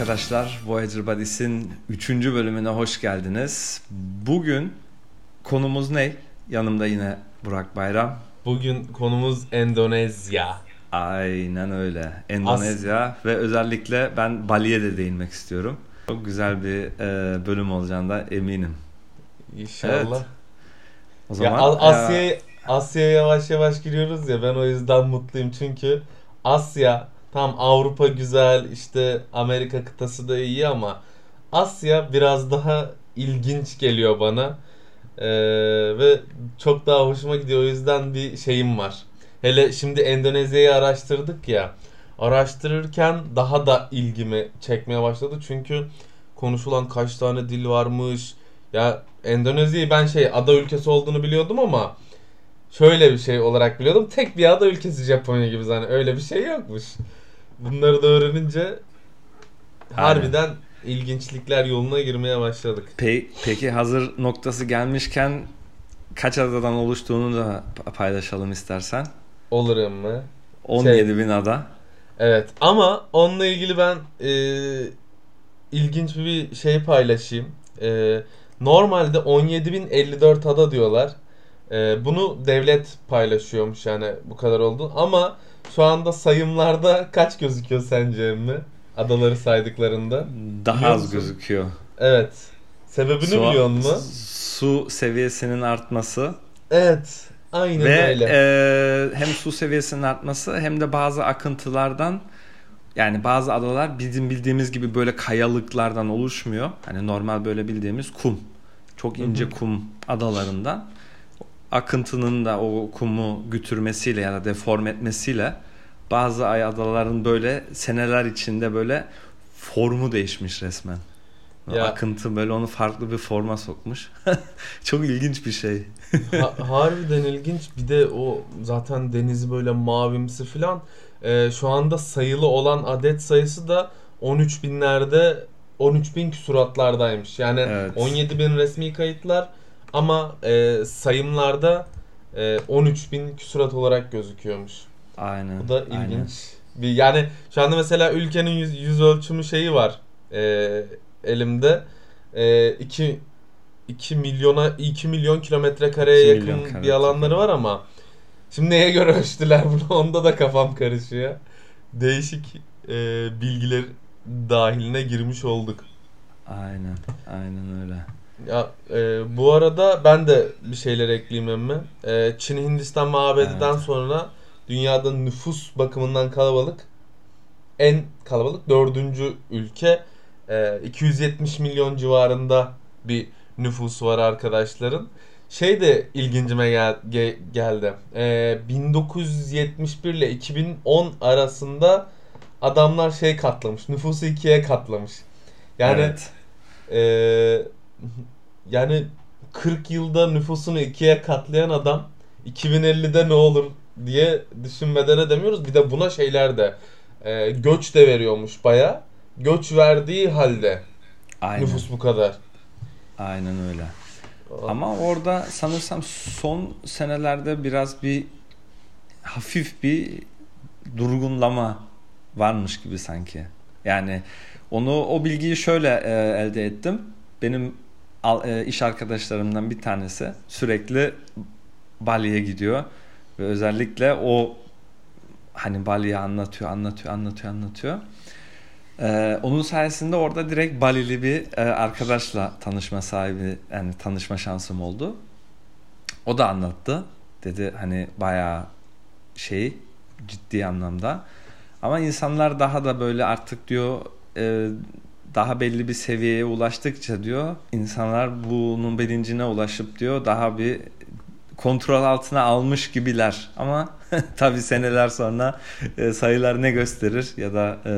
arkadaşlar. Voyager Bodies'in 3. bölümüne hoş geldiniz. Bugün konumuz ne? Yanımda yine Burak Bayram. Bugün konumuz Endonezya. Aynen öyle. Endonezya ve özellikle ben Bali'ye de değinmek istiyorum. Çok güzel bir e, bölüm olacağından eminim. İnşallah. Evet. O zaman ya, Asya'ya Asya'ya yavaş yavaş giriyoruz ya ben o yüzden mutluyum çünkü Asya tam Avrupa güzel işte Amerika kıtası da iyi ama Asya biraz daha ilginç geliyor bana. Ee, ve çok daha hoşuma gidiyor o yüzden bir şeyim var. Hele şimdi Endonezya'yı araştırdık ya. Araştırırken daha da ilgimi çekmeye başladı. Çünkü konuşulan kaç tane dil varmış. Ya Endonezya'yı ben şey ada ülkesi olduğunu biliyordum ama şöyle bir şey olarak biliyordum. Tek bir ada ülkesi Japonya gibi zaten öyle bir şey yokmuş. Bunları da öğrenince harbiden ilginçlikler yoluna girmeye başladık. Pe peki hazır noktası gelmişken kaç adadan oluştuğunu da paylaşalım istersen. Olur mı? 17 şey, bin ada. Evet ama onunla ilgili ben e, ilginç bir şey paylaşayım. E, normalde 17.054 ada diyorlar. E, bunu devlet paylaşıyormuş yani bu kadar oldu. Ama şu anda sayımlarda kaç gözüküyor sence emmi? Adaları saydıklarında. Daha az gözüküyor. Evet. Sebebini su, biliyor musun? Su seviyesinin artması. Evet. Aynen Ve, öyle. E, hem su seviyesinin artması hem de bazı akıntılardan yani bazı adalar bizim bildiğimiz gibi böyle kayalıklardan oluşmuyor. Hani normal böyle bildiğimiz kum. Çok ince Hı-hı. kum adalarından akıntının da o kumu götürmesiyle ya da deform etmesiyle bazı ay adaların böyle seneler içinde böyle formu değişmiş resmen. Ya. Akıntı böyle onu farklı bir forma sokmuş. Çok ilginç bir şey. ha, harbiden ilginç. Bir de o zaten denizi böyle mavimsi falan. Ee, şu anda sayılı olan adet sayısı da 13 binlerde 13 bin küsuratlardaymış. Yani evet. 17 bin resmi kayıtlar ama e, sayımlarda e, 13 bin küsurat olarak gözüküyormuş. Aynen. Bu da ilginç. Aynen. Bir, yani şu anda mesela ülkenin yüz, yüz ölçümü şeyi var e, elimde. E, 2 2 milyona 2 milyon kilometre kareye yakın milyon bir alanları var ama şimdi neye göre ölçtüler bunu onda da kafam karışıyor. Değişik e, bilgiler dahiline girmiş olduk. Aynen. Aynen öyle. Ya e, bu arada ben de bir şeyler ekleyeyim emme. E, Çin Hindistan mabedinden evet. sonra dünyada nüfus bakımından kalabalık en kalabalık dördüncü ülke. E, 270 milyon civarında bir nüfusu var arkadaşların. Şey de ilgincime gel, ge, geldi. E, 1971 ile 2010 arasında adamlar şey katlamış. Nüfusu ikiye katlamış. Yani evet. e, yani 40 yılda nüfusunu ikiye katlayan adam 2050'de ne olur diye düşünmeden edemiyoruz. Bir de buna şeyler de e, göç de veriyormuş baya. Göç verdiği halde Aynen. nüfus bu kadar. Aynen öyle. Ama orada sanırsam son senelerde biraz bir hafif bir durgunlama varmış gibi sanki. Yani onu o bilgiyi şöyle e, elde ettim. Benim iş arkadaşlarımdan bir tanesi sürekli Bali'ye gidiyor ve özellikle o hani Bali'yi anlatıyor, anlatıyor, anlatıyor, anlatıyor. Ee, onun sayesinde orada direkt Balili bir e, arkadaşla tanışma sahibi yani tanışma şansım oldu. O da anlattı. Dedi hani bayağı şey ciddi anlamda. Ama insanlar daha da böyle artık diyor e, daha belli bir seviyeye ulaştıkça diyor insanlar bunun bilincine ulaşıp diyor daha bir kontrol altına almış gibiler ama tabi seneler sonra e, sayılar ne gösterir ya da e,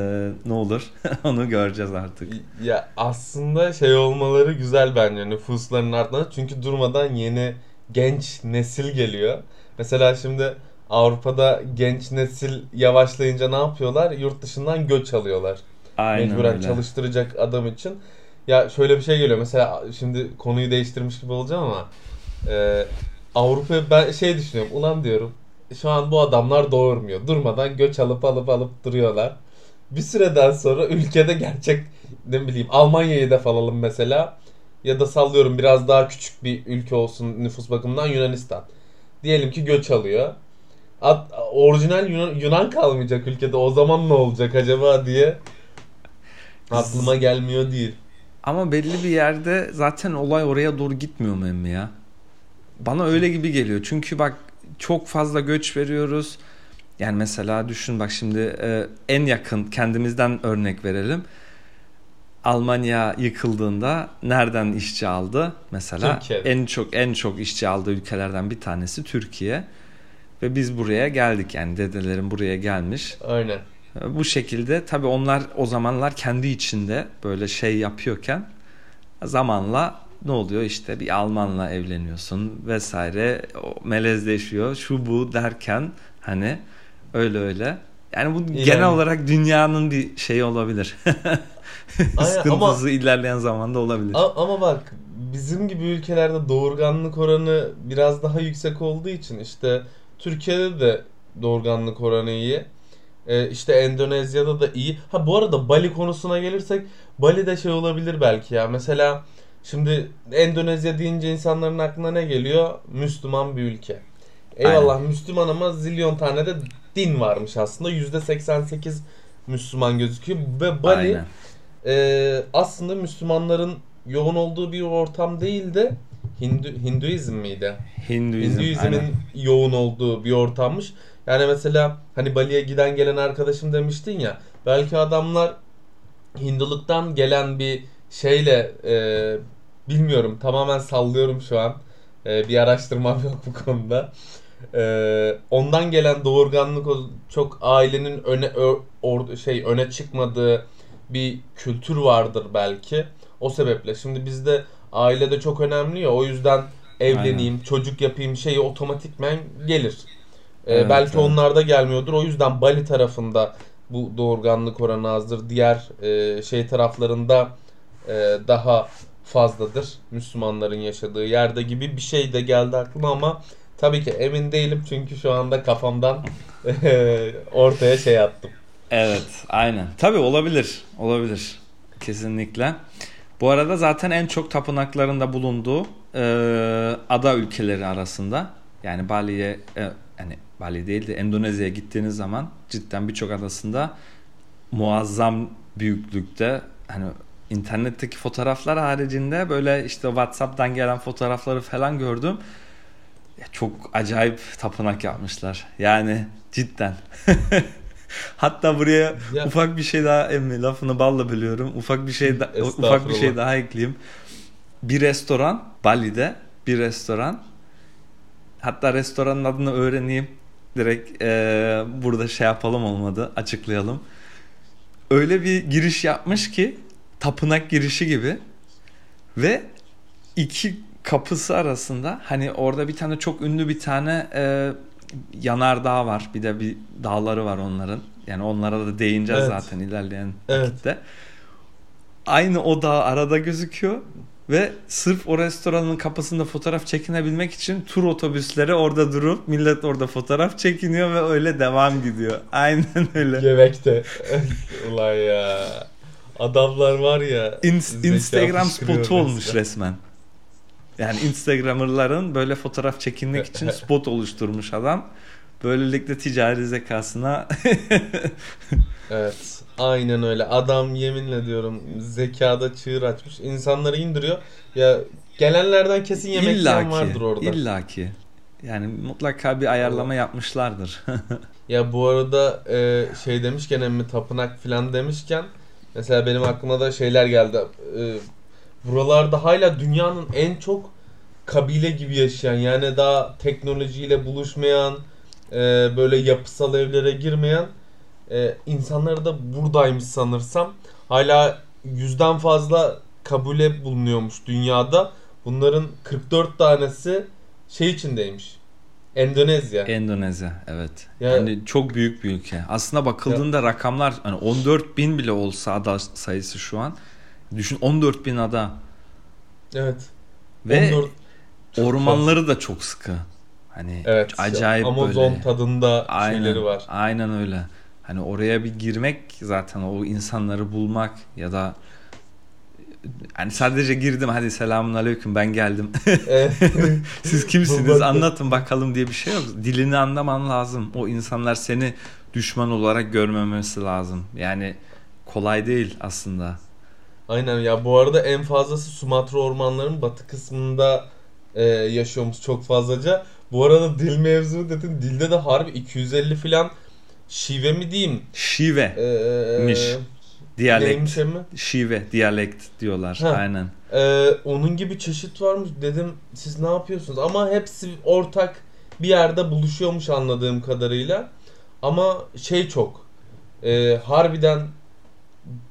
ne olur onu göreceğiz artık. Ya aslında şey olmaları güzel bence nüfusların artması çünkü durmadan yeni genç nesil geliyor. Mesela şimdi Avrupa'da genç nesil yavaşlayınca ne yapıyorlar? Yurt dışından göç alıyorlar. Aynen mecburen öyle. çalıştıracak adam için. Ya şöyle bir şey geliyor. Mesela şimdi konuyu değiştirmiş gibi olacağım ama e, Avrupa ben şey düşünüyorum. Ulan diyorum şu an bu adamlar doğurmuyor. Durmadan göç alıp alıp alıp duruyorlar. bir süreden sonra ülkede gerçek ne bileyim Almanya'yı da falalım mesela ya da sallıyorum biraz daha küçük bir ülke olsun nüfus bakımından Yunanistan. Diyelim ki göç alıyor. At, orijinal Yunan, Yunan kalmayacak ülkede o zaman ne olacak acaba diye aklıma gelmiyor değil. Ama belli bir yerde zaten olay oraya doğru gitmiyor mu emmi ya? Bana öyle gibi geliyor. Çünkü bak çok fazla göç veriyoruz. Yani mesela düşün bak şimdi e, en yakın kendimizden örnek verelim. Almanya yıkıldığında nereden işçi aldı? Mesela Türkiye. en çok en çok işçi aldığı ülkelerden bir tanesi Türkiye. Ve biz buraya geldik yani dedelerim buraya gelmiş. Aynen. Bu şekilde tabii onlar o zamanlar kendi içinde böyle şey yapıyorken zamanla ne oluyor işte bir Almanla evleniyorsun vesaire melezleşiyor şu bu derken hani öyle öyle. Yani bu Yani- genel olarak dünyanın bir şeyi olabilir. Aynen, Sıkıntısı ilerleyen zamanda olabilir. Ama bak bizim gibi ülkelerde doğurganlık oranı biraz daha yüksek olduğu için işte Türkiye'de de doğurganlık oranı iyi. Ee, işte Endonezya'da da iyi. Ha bu arada Bali konusuna gelirsek Bali'de şey olabilir belki ya. Mesela şimdi Endonezya deyince insanların aklına ne geliyor? Müslüman bir ülke. Eyvallah Müslüman ama zilyon tane de din varmış aslında. %88 Müslüman gözüküyor ve Bali Aynen. ee, aslında Müslümanların yoğun olduğu bir ortam değil de Hindu, Hinduizm miydi? Hinduizm. Hinduizmin aynen. yoğun olduğu bir ortammış. Yani mesela hani Bali'ye giden gelen arkadaşım demiştin ya belki adamlar Hinduluktan gelen bir şeyle e, bilmiyorum tamamen sallıyorum şu an. E, bir araştırmam yok bu konuda. E, ondan gelen doğurganlık çok ailenin öne ö- or- şey öne çıkmadığı bir kültür vardır belki. O sebeple şimdi bizde ailede çok önemli ya o yüzden evleneyim, çocuk yapayım şeyi otomatikmen gelir. Ee, Evet, belki evet. onlarda gelmiyordur. O yüzden Bali tarafında bu doğurganlık oranı azdır. Diğer e, şey taraflarında e, daha fazladır. Müslümanların yaşadığı yerde gibi bir şey de geldi aklıma ama tabii ki emin değilim çünkü şu anda kafamdan e, ortaya şey attım. Evet, aynen. Tabii olabilir. Olabilir. Kesinlikle. Bu arada zaten en çok tapınaklarında bulunduğu e, ada ülkeleri arasında yani Bali'ye e, yani Bali değil de Endonezya'ya gittiğiniz zaman cidden birçok adasında muazzam büyüklükte hani internetteki fotoğraflar haricinde böyle işte WhatsApp'tan gelen fotoğrafları falan gördüm. Ya çok acayip tapınak yapmışlar. Yani cidden. Hatta buraya Ya- ufak bir şey daha emmi lafını balla bölüyorum. Ufak bir şey da, ufak bir şey daha ekleyeyim. Bir restoran Bali'de bir restoran. Hatta restoranın adını öğreneyim. Direkt eee, burada şey yapalım olmadı açıklayalım. Öyle bir giriş yapmış ki tapınak girişi gibi ve iki kapısı arasında hani orada bir tane çok ünlü bir tane e, yanardağ var. Bir de bir dağları var onların. Yani onlara da değineceğiz Evet. zaten ilerleyen Evet. vakitte. Aynı o dağ arada gözüküyor ve sırf o restoranın kapısında fotoğraf çekinebilmek için tur otobüsleri orada durup millet orada fotoğraf çekiniyor ve öyle devam gidiyor. Aynen öyle. Yemekte. Ulan ya. Adamlar var ya. İn- Instagram spotu olmuş resmen. resmen. Yani Instagrammerların böyle fotoğraf çekinmek için spot oluşturmuş adam. Böylelikle ticari zekasına Evet. Aynen öyle. Adam yeminle diyorum zekada çığır açmış. İnsanları indiriyor. Ya gelenlerden kesin yemek yiyen vardır orada. illaki. Yani mutlaka bir ayarlama yapmışlardır. Ya bu arada e, şey demişken emmi tapınak falan demişken mesela benim aklıma da şeyler geldi. E, buralarda hala dünyanın en çok kabile gibi yaşayan yani daha teknolojiyle buluşmayan e, böyle yapısal evlere girmeyen e, insanları da buradaymış sanırsam. Hala yüzden fazla kabile bulunuyormuş dünyada. Bunların 44 tanesi şey içindeymiş. Endonezya. Endonezya evet. Ya- yani çok büyük bir ülke. Aslında bakıldığında rakamlar hani 14 bin bile olsa ada sayısı şu an. Düşün 14 bin ada. Evet. Ve 14 çok ormanları da çok sıkı. Hani Evet. acayip Amazon böyle. tadında Aynen, şeyleri var. Aynen öyle. Hani oraya bir girmek zaten o insanları bulmak ya da hani sadece girdim hadi selamun aleyküm ben geldim. Siz kimsiniz anlatın bakalım diye bir şey yok. Dilini anlaman lazım. O insanlar seni düşman olarak görmemesi lazım. Yani kolay değil aslında. Aynen ya bu arada en fazlası Sumatra ormanlarının batı kısmında e, yaşıyormuş çok fazlaca. Bu arada dil mevzu dedin. Dilde de harbi 250 filan şive mi diyeyim? Şive. Ee, Miş. Diyalekt. Neymiş emmi? Şive, diyalekt diyorlar. Ha. Aynen. Ee, onun gibi çeşit varmış. Dedim siz ne yapıyorsunuz? Ama hepsi ortak bir yerde buluşuyormuş anladığım kadarıyla. Ama şey çok. e, harbiden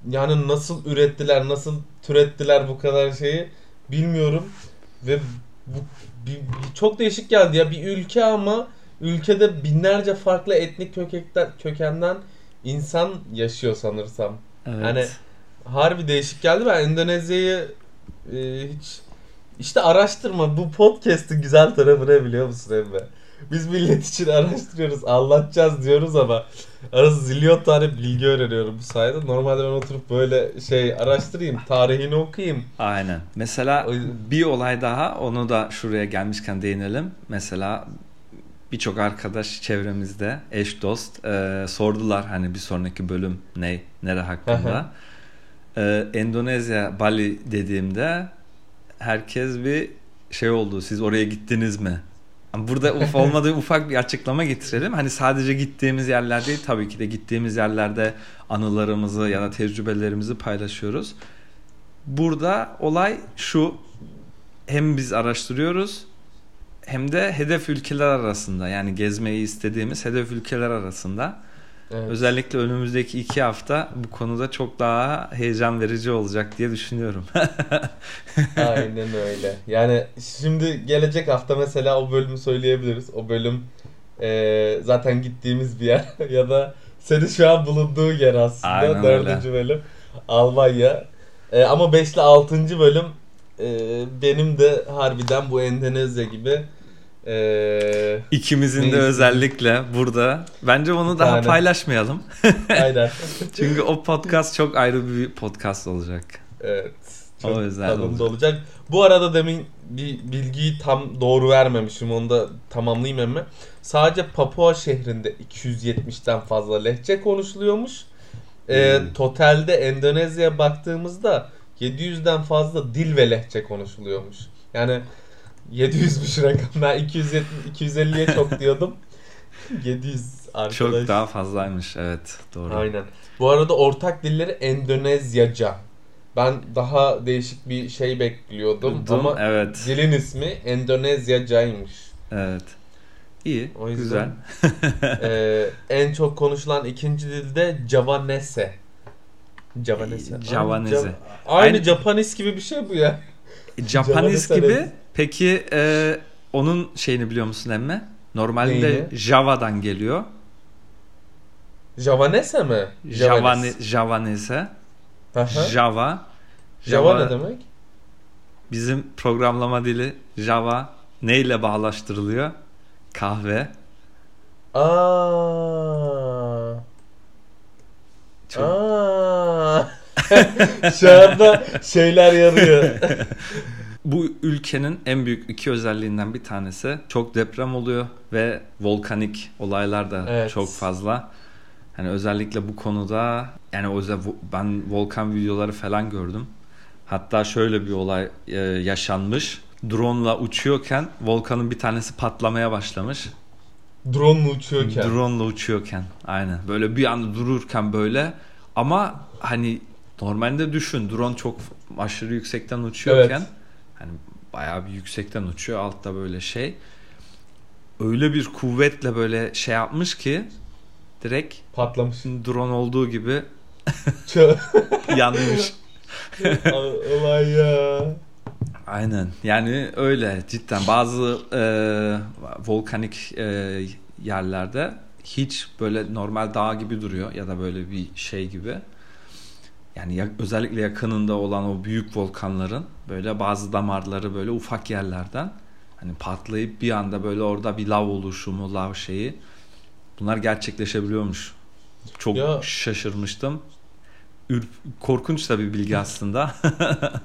yani nasıl ürettiler, nasıl türettiler bu kadar şeyi bilmiyorum. Ve bu bir- çok değişik geldi ya. Bir ülke ama ülkede binlerce farklı etnik kökekten, kökenden insan yaşıyor sanırsam. Evet. Hani harbi değişik geldi. Ben Endonezya'yı e, hiç işte araştırma. Bu podcast'ın güzel tarafı ne biliyor musun Emre? Biz millet için araştırıyoruz, anlatacağız diyoruz ama arası zilyon tane bilgi öğreniyorum bu sayede. Normalde ben oturup böyle şey araştırayım, tarihini okuyayım. Aynen. Mesela bir olay daha onu da şuraya gelmişken değinelim. Mesela birçok arkadaş çevremizde eş dost e, sordular hani bir sonraki bölüm ne nere hakkında. E, Endonezya Bali dediğimde herkes bir şey oldu. Siz oraya gittiniz mi? Burada uf olmadığı ufak bir açıklama getirelim. Hani sadece gittiğimiz yerler değil tabii ki de gittiğimiz yerlerde anılarımızı ya da tecrübelerimizi paylaşıyoruz. Burada olay şu. Hem biz araştırıyoruz hem de hedef ülkeler arasında yani gezmeyi istediğimiz hedef ülkeler arasında. Evet. Özellikle önümüzdeki iki hafta bu konuda çok daha heyecan verici olacak diye düşünüyorum. Aynen öyle. Yani şimdi gelecek hafta mesela o bölümü söyleyebiliriz. O bölüm e, zaten gittiğimiz bir yer ya da senin şu an bulunduğu yer aslında. Aynen Dördüncü bölüm Almanya. E, ama 5 ile 6. bölüm e, benim de harbiden bu Endonezya gibi e, İkimizin de Neyse. özellikle burada. Bence onu daha Yani. paylaşmayalım. aynen. Çünkü o podcast çok ayrı bir podcast olacak. Evet. O Çok özel tadında olacak. Bu arada demin bir bilgiyi tam doğru vermemişim. Onu da tamamlayayım hemen. Sadece Papua şehrinde 270'ten fazla lehçe konuşuluyormuş. Ee, Hmm. totalde Endonezya'ya baktığımızda 700'den fazla dil ve lehçe konuşuluyormuş. Yani 700'müş rakam. Ben 270 250'ye çok diyordum. 700 arkadaş. Çok daha fazlaymış evet doğru. Aynen. Bu arada ortak dilleri Endonezyaca. Ben daha değişik bir şey bekliyordum Dum, ama evet. dilin ismi Endonezyacaymış. Evet. İyi, O yüzden- güzel. Ee, en çok konuşulan ikinci dilde Javanese. Javanese. Javanese. Jav- Aynı, Aynı- Japanis gibi bir şey bu ya. Japanese Javanese gibi. Peki e, onun şeyini biliyor musun emme? Normalde Neyini? Java'dan geliyor. Javanese mi? Javane, Javanese. Aha. Java. Java ne demek? Bizim programlama dili Java neyle bağlaştırılıyor? Kahve. Aa. Çok- Aa. Şu anda şeyler yarıyor. Bu ülkenin en büyük iki özelliğinden bir tanesi çok deprem oluyor ve volkanik olaylar da Evet. çok fazla. Hani özellikle bu konuda yani özel ben volkan videoları falan gördüm. Hatta şöyle bir olay e, yaşanmış. Drone'la uçuyorken volkanın bir tanesi patlamaya başlamış. Drone uçuyorken. Drone'la uçuyorken aynen. Böyle bir anda dururken böyle ama hani normalde düşün drone çok aşırı yüksekten uçuyorken Evet. hani bayağı bir yüksekten uçuyor altta böyle şey. Öyle bir kuvvetle böyle şey yapmış ki direkt Patlamış. drone olduğu gibi yanmış. Olay ya. Aynen. Yani öyle cidden bazı e, volkanik e, yerlerde hiç böyle normal dağ gibi duruyor ya da böyle bir şey gibi. Yani ya- özellikle yakınında olan o büyük volkanların böyle bazı damarları böyle ufak yerlerden hani patlayıp bir anda böyle orada bir lav oluşumu, lav şeyi bunlar gerçekleşebiliyormuş. Çok Ya- şaşırmıştım. Ürp, korkunç da bir bilgi aslında.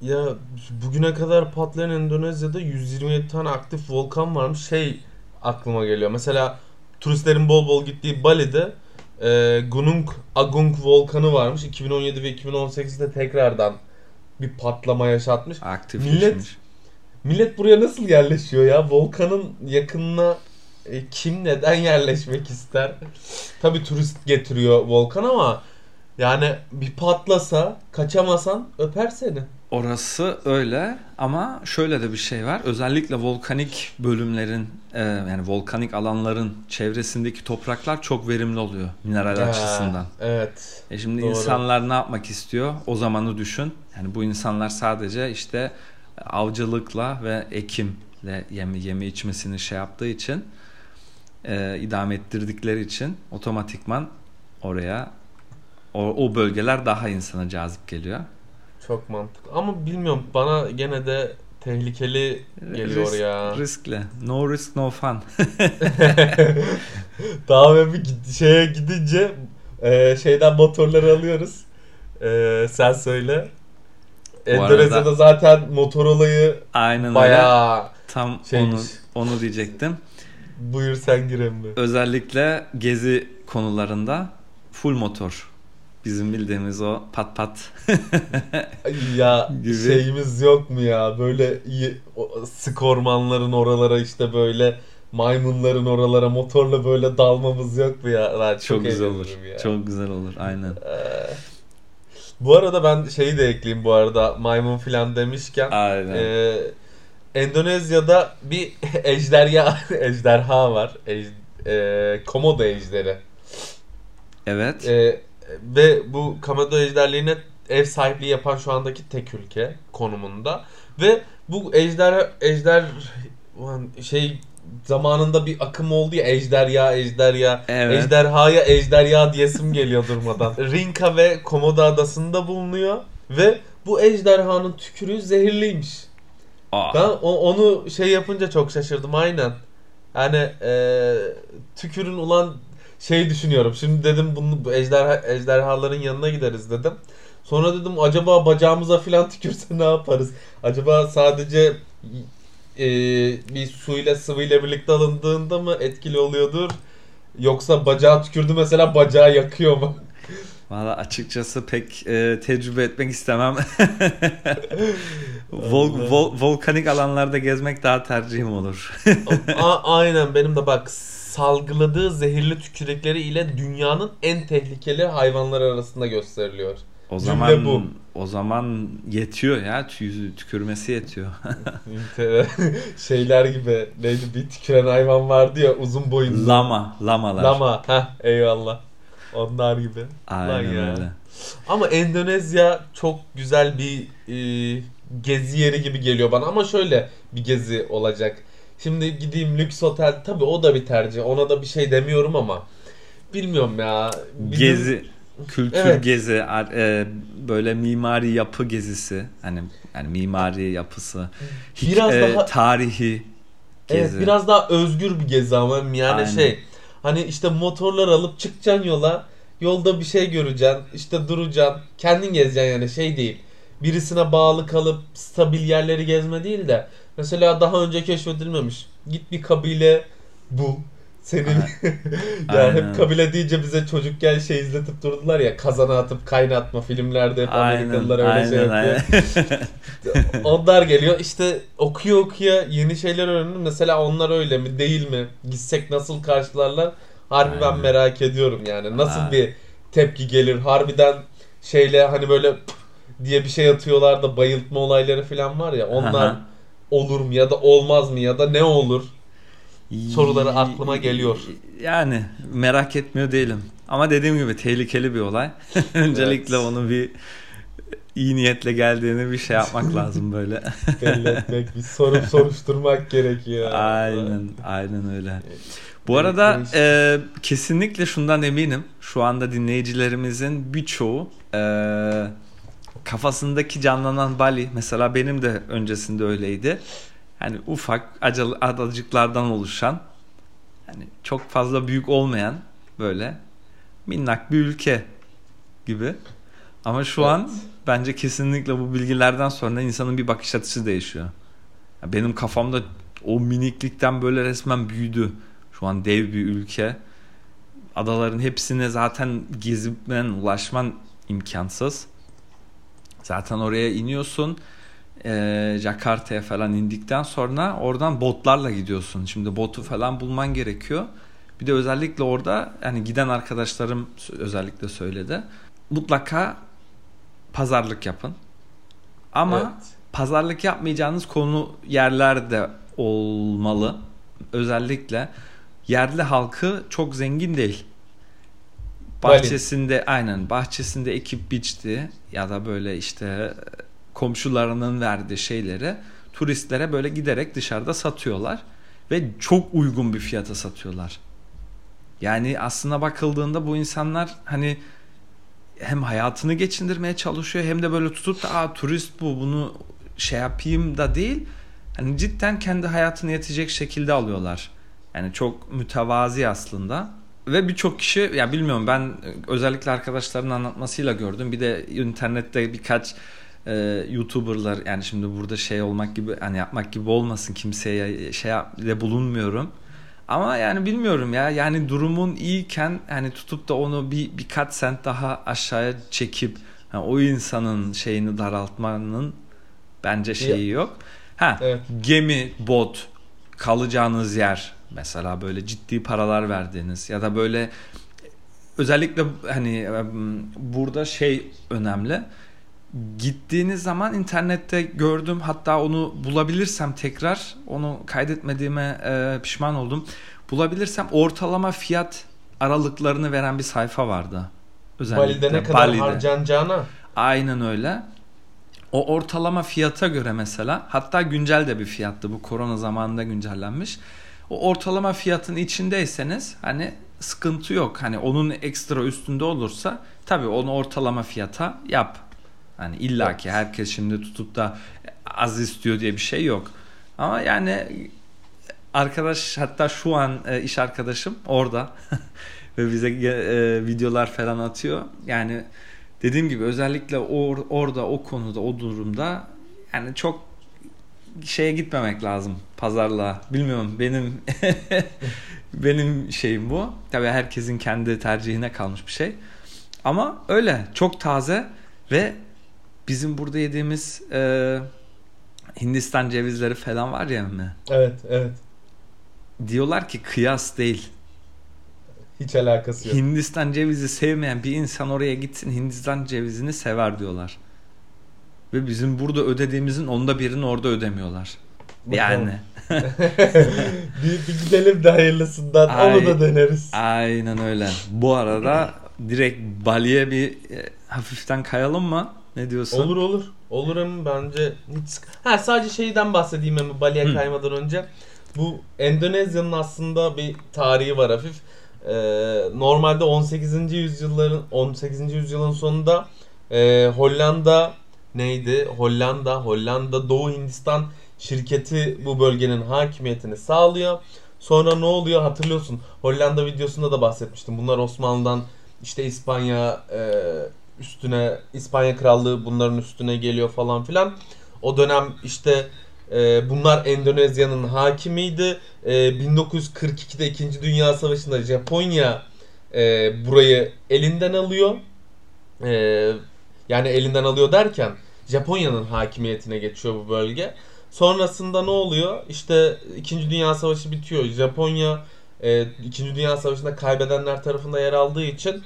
Ya bugüne kadar patlayan Endonezya'da 127 tane aktif volkan varmış. Şey aklıma geliyor. Mesela turistlerin bol bol gittiği Bali'de e, Gunung Agung volkanı varmış. 2017 ve 2018'de tekrardan bir patlama yaşatmış. Aktifleşmiş. Millet buraya nasıl yerleşiyor ya? Volkanın yakınına e, kim neden yerleşmek ister? Tabi turist getiriyor volkan ama yani bir patlasa kaçamasan öper seni. Orası öyle ama şöyle de bir şey var. Özellikle volkanik bölümlerin e, yani volkanik alanların çevresindeki topraklar çok verimli oluyor mineral Ha, açısından. Evet. E şimdi Doğru. insanlar ne yapmak istiyor? O zamanı düşün. Yani bu insanlar sadece işte avcılıkla ve ekimle yeme, yeme içmesini şey yaptığı için e, idame ettirdikleri için otomatikman oraya o, o bölgeler daha insana cazip geliyor. Çok mantıklı. Ama bilmiyorum bana gene de tehlikeli geliyor Risk- ya. Riskli. No risk no fun. Daha ve bir şeye gidince e, şeyden motorları alıyoruz. E, sen söyle. Endonezya'da zaten motor olayı Aynen öyle. bayağı Tam şeymiş. onu onu diyecektim. buyur sen gir emmi. Özellikle gezi konularında full motor. Bizim bildiğimiz o pat pat. Ya Gibi. şeyimiz yok mu ya böyle iyi, o, sık ormanların oralara işte böyle maymunların oralara motorla böyle dalmamız yok mu ya? Ben Çok, güzel olur. ya. Çok güzel olur. Aynen. Ee, bu arada ben şeyi de ekleyeyim bu arada maymun filan demişken. Aynen. Ee, Endonezya'da bir ejderha ejderha var. Ej, e, Komodo ejderi. evet. Ee, ve bu Komodo ejderliğine ev sahipliği yapan şu andaki tek ülke konumunda. Ve bu ejder ejder şey zamanında bir akım oldu ya ejderha ejderha Evet. ejderhaya ejderha diyesim geliyor durmadan. Rinka ve Komodo adasında bulunuyor ve bu ejderhanın tükürüğü zehirliymiş. Aa, Ben o- onu şey yapınca çok şaşırdım aynen. Yani eee tükürün ulan şey düşünüyorum. Şimdi dedim bunu bu ejderha, ejderhaların yanına gideriz dedim. Sonra dedim acaba bacağımıza filan tükürse ne yaparız? Acaba sadece eee, bir suyla sıvıyla birlikte alındığında mı etkili oluyordur? Yoksa bacağı tükürdü mesela bacağı yakıyor mu? Valla açıkçası pek e, tecrübe etmek istemem. Vol, vol- volkanik alanlarda gezmek daha tercihim olur. A- aynen benim de bak salgıladığı zehirli tükürükleri ile dünyanın en tehlikeli hayvanları arasında gösteriliyor. O Cümle zaman bu. o zaman yetiyor ya tü- tükürmesi yetiyor. Şeyler gibi neydi bir tüküren hayvan vardı ya uzun boyunlu. Lama, lamalar. Lama. Heh, eyvallah. Onlar gibi. Aynen Lan ya. öyle. Ama Endonezya çok güzel bir e, gezi yeri gibi geliyor bana ama şöyle bir gezi olacak. Şimdi gideyim lüks otel tabii o da bir tercih. Ona da bir şey demiyorum ama bilmiyorum ya. Bizim- Gezi, kültür Evet. gezi, e, böyle mimari yapı gezisi. Hani yani mimari yapısı, Biraz e, daha- tarihi gezi. Evet biraz daha özgür bir gezi ama yani Aynen. şey hani işte motorlar alıp çıkacaksın yola yolda bir şey göreceksin işte duracaksın kendin gezeceksin yani şey değil birisine bağlı kalıp stabil yerleri gezme değil de mesela daha önce keşfedilmemiş git bir kabile bul senin yani Aynen. hep kabile deyince bize çocukken şey izletip durdular ya kazana atıp kaynatma filmlerde hep Amerikalılar öyle şey yapıyor. Onlar geliyor işte okuyor okuya yeni şeyler öğreniyor. Mesela onlar öyle mi değil mi? Gitsek nasıl karşılarlar? Harbi ben Aynen. merak ediyorum yani. Nasıl Aynen. bir tepki gelir? Harbiden şeyle hani böyle diye bir şey atıyorlar da bayıltma olayları falan var ya. Onlar Aha. Olur mu ya da olmaz mı ya da ne olur? soruları aklıma geliyor. Yani merak etmiyor değilim. Ama dediğim gibi tehlikeli bir olay. Öncelikle Evet. onu bir iyi niyetle geldiğini bir şey yapmak lazım böyle. Belli etmek, bir sorup soruşturmak gerekiyor. aynen, aynen öyle. Bu arada e, kesinlikle şundan eminim. Şu anda dinleyicilerimizin birçoğu e, kafasındaki canlanan Bali mesela benim de öncesinde öyleydi. Hani ufak adacıklardan oluşan hani çok fazla büyük olmayan böyle minnak bir ülke gibi. Ama şu evet. an bence kesinlikle bu bilgilerden sonra insanın bir bakış açısı değişiyor. Benim kafamda o miniklikten böyle resmen büyüdü. Şu an dev bir ülke. Adaların hepsine zaten gezipmen, ulaşman imkansız. Zaten oraya iniyorsun. Ee, Jakarta'ya falan indikten sonra oradan botlarla gidiyorsun. Şimdi botu falan bulman gerekiyor. Bir de özellikle orada yani giden arkadaşlarım özellikle söyledi. Mutlaka pazarlık yapın. Ama evet. pazarlık yapmayacağınız konu yerler de olmalı. Özellikle yerli halkı çok zengin değil. Bahçesinde Bali. aynen bahçesinde ekip biçti ya da böyle işte komşularının verdiği şeyleri turistlere böyle giderek dışarıda satıyorlar ve çok uygun bir fiyata satıyorlar. Yani aslına bakıldığında bu insanlar hani hem hayatını geçindirmeye çalışıyor hem de böyle tutup da Aa, turist bu bunu şey yapayım da değil. Hani cidden kendi hayatını yetecek şekilde alıyorlar. Yani çok mütevazi aslında. Ve birçok kişi ya bilmiyorum ben özellikle arkadaşların anlatmasıyla gördüm. Bir de internette birkaç e, YouTuber'lar yani şimdi burada şey olmak gibi hani yapmak gibi olmasın kimseye şey de bulunmuyorum. Ama yani bilmiyorum ya yani durumun iyiyken hani tutup da onu bir birkaç sent daha aşağıya çekip yani o insanın şeyini daraltmanın bence şeyi yok. Ha evet. gemi, bot, kalacağınız yer mesela böyle ciddi paralar verdiğiniz ya da böyle özellikle hani burada şey önemli. Gittiğiniz zaman internette gördüm hatta onu bulabilirsem tekrar onu kaydetmediğime e, pişman oldum. Bulabilirsem ortalama fiyat aralıklarını veren bir sayfa vardı. Özellikle Bali'de ne kadar Bali'de. harcanacağına. Aynen öyle. O ortalama fiyata göre mesela hatta güncel de bir fiyattı bu korona zamanında güncellenmiş. O ortalama fiyatın içindeyseniz hani sıkıntı yok. Hani onun ekstra üstünde olursa tabii onu ortalama fiyata yap. Hani illaki evet. herkes şimdi tutup da az istiyor diye bir şey yok. Ama yani arkadaş hatta şu an e, iş arkadaşım orada ve bize e, videolar falan atıyor. Yani dediğim gibi özellikle or, orada o konuda o durumda yani çok şeye gitmemek lazım pazarlığa. Bilmiyorum benim benim şeyim bu. Tabii herkesin kendi tercihine kalmış bir şey. Ama öyle çok taze ve bizim burada yediğimiz e, Hindistan cevizleri falan var ya mi? Evet, evet. Diyorlar ki kıyas değil. Hiç alakası yok. Hindistan cevizi sevmeyen bir insan oraya gitsin Hindistan cevizini sever diyorlar. Ve bizim burada ödediğimizin onda birini orada ödemiyorlar. Bakalım. Yani. bir, bir gidelim de hayırlısından Ay, onu da deneriz. Aynen öyle. Bu arada direkt Bali'ye bir e, hafiften kayalım mı? Ne diyorsun? Olur olur. Olur ama bence hiç Ha sadece şeyden bahsedeyim ama Bali'ye kaymadan önce. Bu Endonezya'nın aslında bir tarihi var hafif. Ee, normalde 18. yüzyılların 18. yüzyılın sonunda e, Hollanda neydi? Hollanda, Hollanda Doğu Hindistan şirketi bu bölgenin hakimiyetini sağlıyor. Sonra ne oluyor hatırlıyorsun. Hollanda videosunda da bahsetmiştim. Bunlar Osmanlı'dan işte İspanya e, üstüne İspanya Krallığı bunların üstüne geliyor falan filan. O dönem işte e, bunlar Endonezya'nın hakimiydi. E, 1942'de 2. Dünya Savaşı'nda Japonya e, burayı elinden alıyor. E, yani elinden alıyor derken Japonya'nın hakimiyetine geçiyor bu bölge. Sonrasında ne oluyor? İşte 2. Dünya Savaşı bitiyor. Japonya e, 2. Dünya Savaşı'nda kaybedenler tarafında yer aldığı için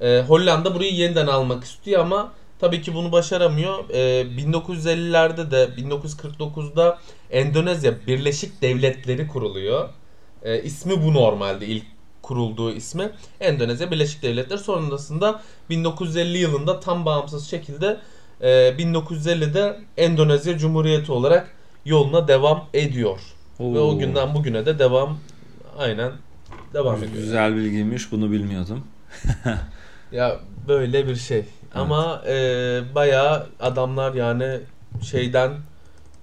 e, Hollanda burayı yeniden almak istiyor ama tabii ki bunu başaramıyor. E, 1950'lerde de 1949'da Endonezya Birleşik Devletleri kuruluyor. E, ismi bu normalde ilk kurulduğu ismi. Endonezya Birleşik Devletleri sonrasında 1950 yılında tam bağımsız şekilde e, 1950'de Endonezya Cumhuriyeti olarak yoluna devam ediyor. Oo. Ve o günden bugüne de devam aynen devam ediyor. Güzel bilgiymiş bunu bilmiyordum. Ya böyle bir şey. Evet. Ama e, bayağı adamlar yani şeyden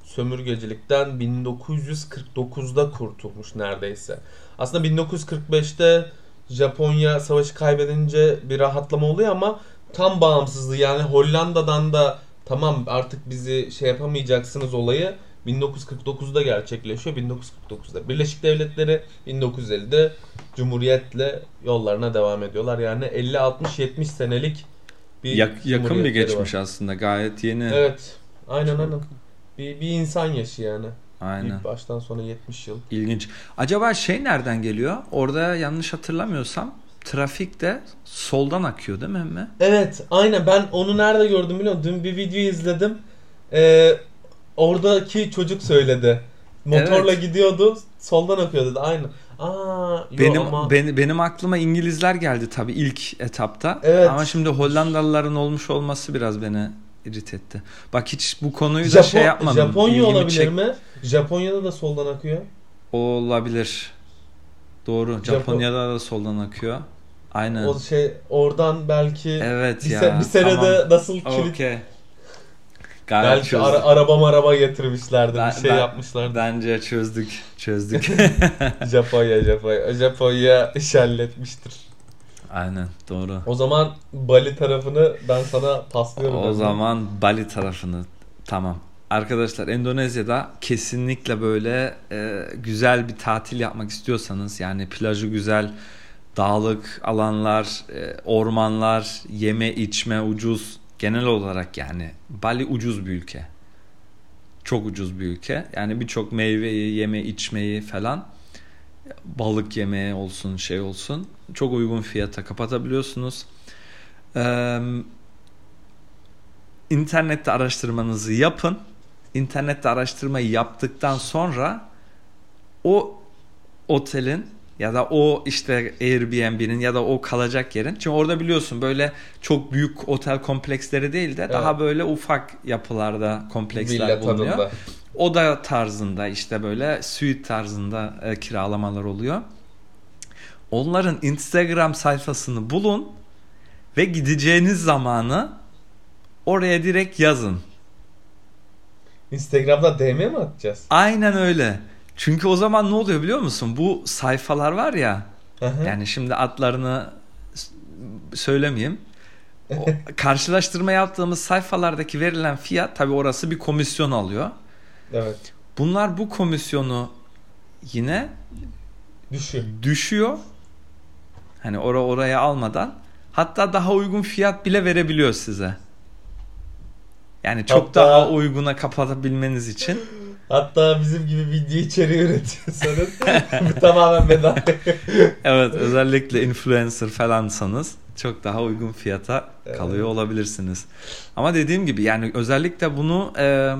sömürgecilikten 1949'da kurtulmuş neredeyse. Aslında 1945'te Japonya savaşı kaybedince bir rahatlama oluyor ama tam bağımsızlığı yani Hollanda'dan da tamam artık bizi şey yapamayacaksınız olayı 1949'da gerçekleşiyor. 1949'da Birleşik Devletleri 1950'de Cumhuriyet'le yollarına devam ediyorlar. Yani 50 60 70 senelik bir Yak, yakın bir geçmiş var. aslında gayet yeni. Evet. Aynen aynen. Bir, bir insan yaşı yani. Aynen. İlk baştan sonra 70 yıl. İlginç. Acaba şey nereden geliyor? Orada yanlış hatırlamıyorsam trafik de soldan akıyor değil mi emme? Evet aynen ben onu nerede gördüm biliyor musun? Dün bir video izledim. Ee, oradaki çocuk söyledi. Motorla evet. gidiyordu soldan akıyor dedi aynı. Aa, yo, benim ama... benim benim aklıma İngilizler geldi tabii ilk etapta. Evet. Ama şimdi Hollandalıların olmuş olması biraz beni irrit etti. Bak hiç bu konuyu Japon, da şey yapmadım. Japonya İlgimi olabilir çek... mi? Japonya'da da soldan akıyor. Olabilir. Doğru. Japon... Japonya'da da soldan akıyor. Aynen. O şey oradan belki evet bir, ya, se- bir senede tamam. nasıl kilit okay. belki ara, araba araba getirmişlerdi ben, bir şey ben, yapmışlardı. Bence çözdük. Çözdük. Japonya Japonya. Japonya iş halletmiştir. Aynen doğru. O zaman Bali tarafını ben sana paslıyorum. O zaman Bali tarafını tamam. Arkadaşlar Endonezya'da kesinlikle böyle e, güzel bir tatil yapmak istiyorsanız yani plajı güzel, dağlık alanlar, e, ormanlar, yeme içme ucuz genel olarak yani Bali ucuz bir ülke. Çok ucuz bir ülke. Yani birçok meyveyi, yeme içmeyi falan balık yemeği olsun şey olsun çok uygun fiyata kapatabiliyorsunuz. Ee, internette araştırmanızı yapın. İnternette araştırmayı yaptıktan sonra o otelin ya da o işte Airbnb'nin ya da o kalacak yerin. Çünkü orada biliyorsun böyle çok büyük otel kompleksleri değil de evet. daha böyle ufak yapılarda kompleksler Villa bulunuyor. Tadında. Oda tarzında işte böyle suite tarzında e, kiralamalar oluyor. Onların Instagram sayfasını bulun ve gideceğiniz zamanı oraya direkt yazın. Instagram'da DM mi atacağız? Aynen öyle. Çünkü o zaman ne oluyor biliyor musun? Bu sayfalar var ya. Aha. Yani şimdi adlarını söylemeyeyim. O, karşılaştırma yaptığımız sayfalardaki verilen fiyat tabi orası bir komisyon alıyor. Evet. Bunlar bu komisyonu yine düşüyor. Düşüyor. Hani ora oraya almadan hatta daha uygun fiyat bile verebiliyor size. Yani çok hatta, daha uyguna kapatabilmeniz için. Hatta bizim gibi video içeriği üretiyorsanız bu tamamen bedava. evet özellikle influencer falansanız çok daha uygun fiyata kalıyor evet. olabilirsiniz. Ama dediğim gibi yani özellikle bunu e,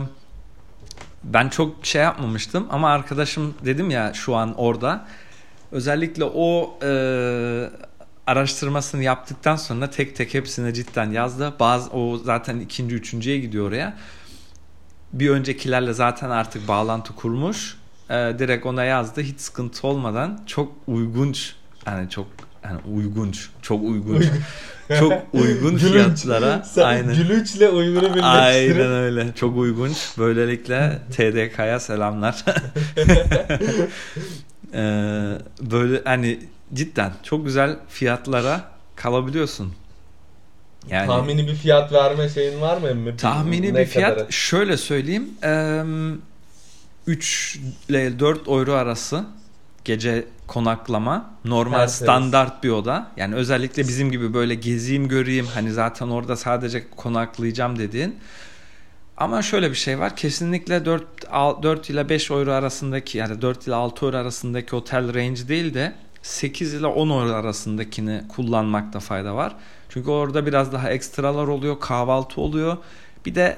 ben çok şey yapmamıştım ama arkadaşım dedim ya şu an orada özellikle o e, araştırmasını yaptıktan sonra tek tek hepsine cidden yazdı. Bazı o zaten ikinci üçüncüye gidiyor oraya. Bir öncekilerle zaten artık bağlantı kurmuş. E, direkt ona yazdı. Hiç sıkıntı olmadan çok uygunç yani çok yani uygunç, çok uygun. çok uygun fiyatlara. Sen aynen. gülünçle uygunu birleştirip. Aynen öyle. Çok uygun. Böylelikle TDK'ya selamlar. ee, böyle hani cidden çok güzel fiyatlara kalabiliyorsun. Yani tahmini bir fiyat verme şeyin var mı emmi? Tahmini ne bir fiyat kadar? şöyle söyleyeyim. 3 ile 4 euro arası gece konaklama normal Tertemiz. standart bir oda. Yani özellikle bizim gibi böyle gezeyim göreyim hani zaten orada sadece konaklayacağım dediğin. Ama şöyle bir şey var. Kesinlikle 4, 4 ile 5 euro arasındaki yani 4 ile 6 euro arasındaki otel range değil de 8 ile 10 euro arasındakini kullanmakta fayda var. Çünkü orada biraz daha ekstralar oluyor, kahvaltı oluyor. Bir de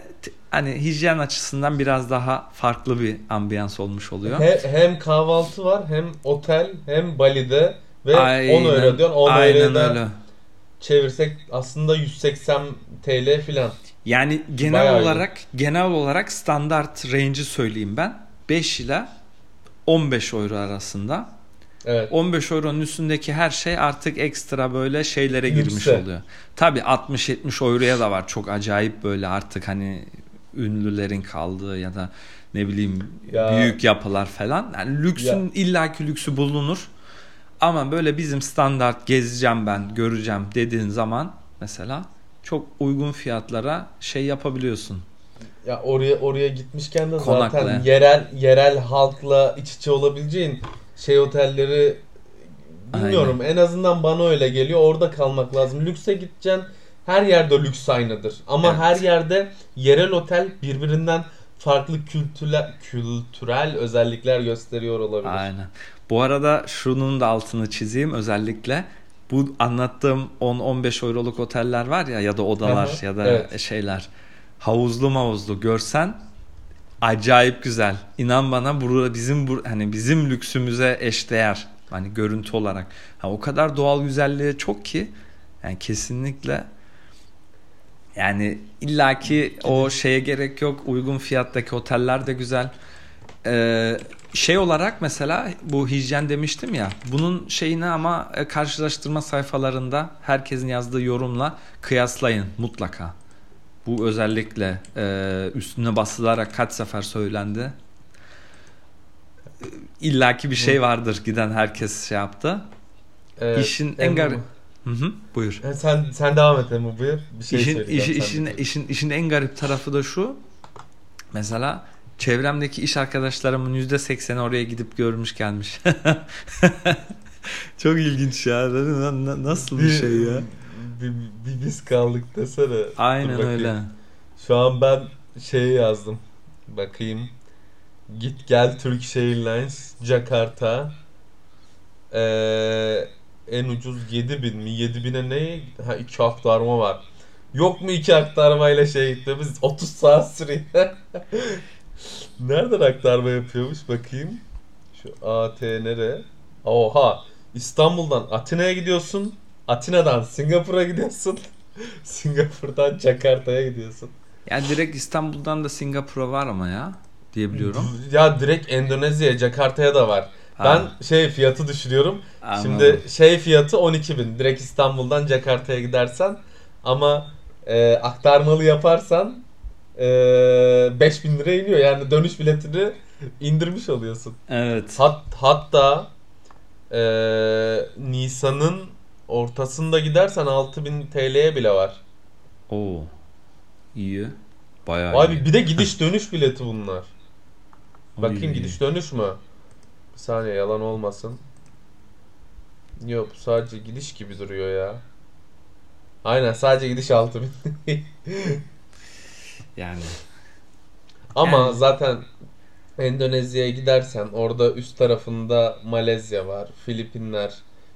hani hijyen açısından biraz daha farklı bir ambiyans olmuş oluyor. He, hem kahvaltı var hem otel hem Bali'de ve aynen, 10 euro diyorsun 10 aynen öyle. çevirsek aslında 180 TL filan. Yani genel Bayağı olarak iyi. genel olarak standart range'i söyleyeyim ben. 5 ile 15 euro arasında. Evet. 15 euronun üstündeki her şey artık ekstra böyle şeylere Lükse. girmiş oluyor. Tabi 60-70 euroya da var çok acayip böyle artık hani ünlülerin kaldığı ya da ne bileyim ya. büyük yapılar falan. Yani lüksün ya. illaki lüksü bulunur. Ama böyle bizim standart gezeceğim ben, göreceğim dediğin zaman mesela çok uygun fiyatlara şey yapabiliyorsun. Ya oraya oraya gitmişken de Konakla. zaten yerel yerel halkla iç içe olabileceğin şey otelleri bilmiyorum en azından bana öyle geliyor. Orada kalmak lazım. Lükse gideceksin. Her yerde lüks aynıdır. Ama Evet. her yerde yerel otel birbirinden farklı kültürel kültürel özellikler gösteriyor olabilir. Aynen. Bu arada şunun da altını çizeyim özellikle. Bu anlattığım 10-15 euroluk oteller var ya ya da odalar Aha, ya da evet. şeyler. Havuzlu mavuzlu görsen acayip güzel. İnan bana burada bizim bu hani bizim lüksümüze eşdeğer. Hani görüntü olarak. Ha, o kadar doğal güzelliği çok ki yani kesinlikle yani illaki o şeye gerek yok. Uygun fiyattaki oteller de güzel. Ee, şey olarak mesela bu hijyen demiştim ya. Bunun şeyini ama e, karşılaştırma sayfalarında herkesin yazdığı yorumla kıyaslayın mutlaka. Bu özellikle e, üstüne basılarak kaç sefer söylendi. E, illaki bir şey vardır giden herkes şey yaptı. Evet, İşin en garip- Hı hı, buyur. Ha, Sen sen devam et Emu buyur. Bir şey işin, söyleyeceğim. işin, işin, işin, en garip tarafı da şu. Mesela çevremdeki iş arkadaşlarımın yüzde sekseni oraya gidip görmüş gelmiş. Çok ilginç ya. Na- na- Nasıl bir şey ya? Bir, bir biz kaldık desene. Aynen öyle. Şu an ben şeyi yazdım. Bakayım. Git gel Turkish Airlines Jakarta. Ee, en ucuz 7000 mi? 7000'e ne? Ha iki aktarma var. Yok mu iki aktarmayla şey gitmemiz? 30 saat sürüyor. Nereden aktarma yapıyormuş bakayım. Şu AT nere? Oha. İstanbul'dan Atina'ya gidiyorsun. Atina'dan Singapur'a gidiyorsun. Singapur'dan Jakarta'ya gidiyorsun. Yani direkt İstanbul'dan da Singapur'a var ama ya diyebiliyorum. Ya direkt Endonezya'ya, Jakarta'ya da var. Ha, Ben şey fiyatı düşürüyorum. anladım. Şimdi şey fiyatı 12.000. Direkt İstanbul'dan Jakarta'ya gidersen ama e, aktarmalı yaparsan e, 5000 lira iniyor. Yani dönüş biletini indirmiş oluyorsun. Evet. Hat, hatta e, Nisan'ın ortasında gidersen 6000 TL'ye bile var. Oo. İyi. Bayağı Abi iyi. bir de gidiş dönüş bileti bunlar. Bakayım Oy. gidiş dönüş mü? Bir saniye yalan olmasın. Yok sadece gidiş gibi duruyor ya. Aynen sadece gidiş 6000. Yani Ama Yani- zaten Endonezya'ya gidersen orada üst tarafında Malezya var, Filipinler,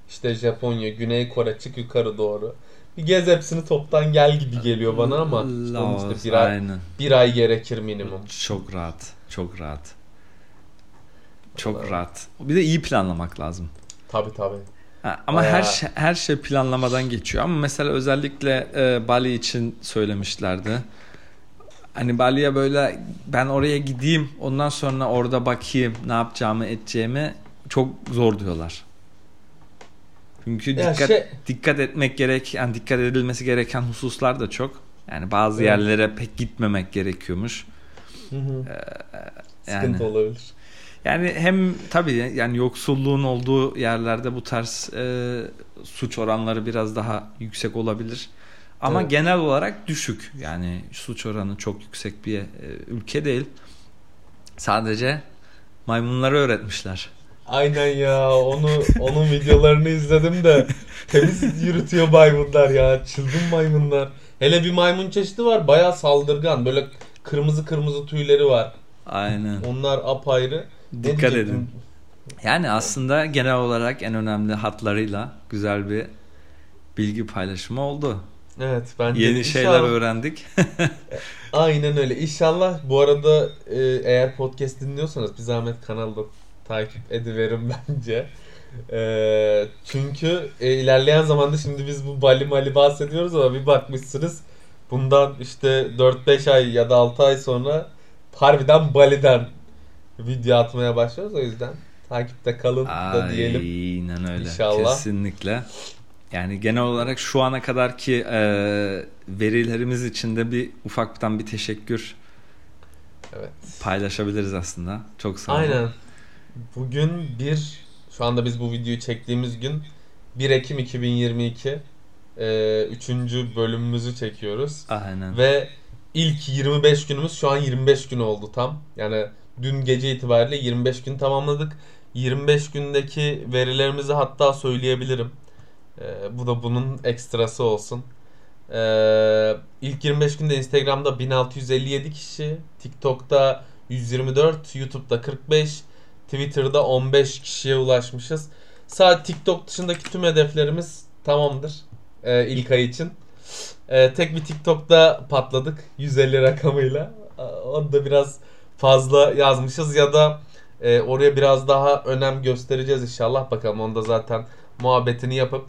işte Japonya, Güney Kore çık yukarı doğru. Bir gez hepsini toptan gel gibi geliyor bana ama işte Laos, işte bir ay, aynen. bir ay gerekir minimum. Çok rahat. Çok rahat. Çok Vallahi. rahat. Bir de iyi planlamak lazım. Tabi tabi. Ha, ama Bayağı- her şey, her şey planlamadan geçiyor. Ama mesela özellikle e, Bali için söylemişlerdi. Hani Bali'ye böyle ben oraya gideyim ondan sonra orada bakayım ne yapacağımı edeceğimi çok zor diyorlar. Çünkü Ya dikkat şey- dikkat etmek gerek yani dikkat edilmesi gereken hususlar da çok. Yani bazı Evet. yerlere pek gitmemek gerekiyormuş. Hı hı. yani- Sıkıntı olabilir. Yani hem tabii yani yoksulluğun olduğu yerlerde bu tarz e, suç oranları biraz daha yüksek olabilir. Ama Evet. genel olarak düşük. Yani suç oranı çok yüksek bir e, ülke değil. Sadece maymunları öğretmişler. Aynen ya onu onun videolarını izledim de temiz yürütüyor maymunlar ya çılgın maymunlar. Hele bir maymun çeşidi var bayağı saldırgan böyle kırmızı kırmızı tüyleri var. Aynen. Onlar apayrı. Dikkat edin. Yani aslında genel olarak en önemli hatlarıyla güzel bir bilgi paylaşımı oldu. Evet bence Yeni inşallah- şeyler öğrendik. Aynen öyle. İnşallah bu arada e, eğer podcast dinliyorsanız bir zahmet kanalı takip ediverin bence. E, çünkü e, ilerleyen zamanda şimdi biz bu Bali Mali bahsediyoruz ama bir bakmışsınız bundan işte 4-5 ay ya da 6 ay sonra harbiden Bali'den video atmaya başlıyoruz o yüzden takipte kalın da diyelim. Aynen öyle. İnşallah. Kesinlikle. Yani genel olarak şu ana kadarki e, verilerimiz için de bir ufaktan bir teşekkür Evet. paylaşabiliriz aslında. Çok sağ olun. Aynen. Bugün bir Şu anda biz bu videoyu çektiğimiz gün 1 Ekim 2022 e, 3. bölümümüzü çekiyoruz. Aynen. Ve ilk 25 günümüz şu an 25 gün oldu tam. Yani dün gece itibariyle 25 gün tamamladık. 25 gündeki verilerimizi hatta söyleyebilirim. Ee, bu da bunun ekstrası olsun. Ee, ilk 25 günde Instagram'da 1657 kişi, TikTok'ta 124, YouTube'da 45, Twitter'da 15 kişiye ulaşmışız. Sadece TikTok dışındaki tüm hedeflerimiz tamamdır ee, ilk ay için. Ee, tek bir TikTok'ta patladık 150 rakamıyla. Ee, Onu da biraz fazla yazmışız ya da e, oraya biraz daha önem göstereceğiz inşallah. Bakalım onda zaten muhabbetini yapıp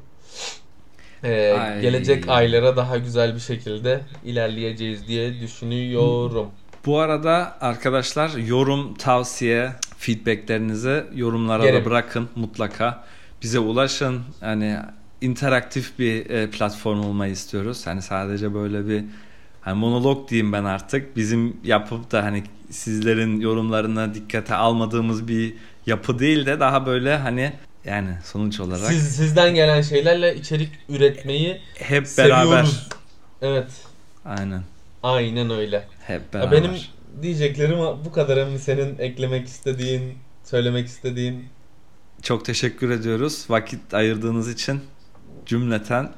e, Ay. gelecek aylara daha güzel bir şekilde ilerleyeceğiz diye düşünüyorum. Bu arada arkadaşlar yorum, tavsiye, feedbacklerinizi yorumlara Yerim. da bırakın mutlaka. Bize ulaşın. Hani interaktif bir e, platform olmayı istiyoruz. Hani sadece böyle bir hani monolog diyeyim ben artık. Bizim yapıp da hani sizlerin yorumlarına dikkate almadığımız bir yapı değil de daha böyle hani yani sonuç olarak Siz sizden gelen şeylerle içerik üretmeyi hep beraber. seviyoruz. Evet. Aynen. Aynen öyle. Hep Ya beraber. benim diyeceklerim bu kadar mı senin eklemek istediğin, söylemek istediğin? Çok teşekkür ediyoruz. Vakit ayırdığınız için cümleten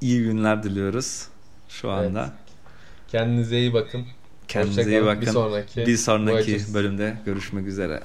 iyi günler diliyoruz şu anda. Kendinize iyi bakın. Kendinize iyi bakın. Bir sonraki Bir sonraki bölümde görüşmek üzere.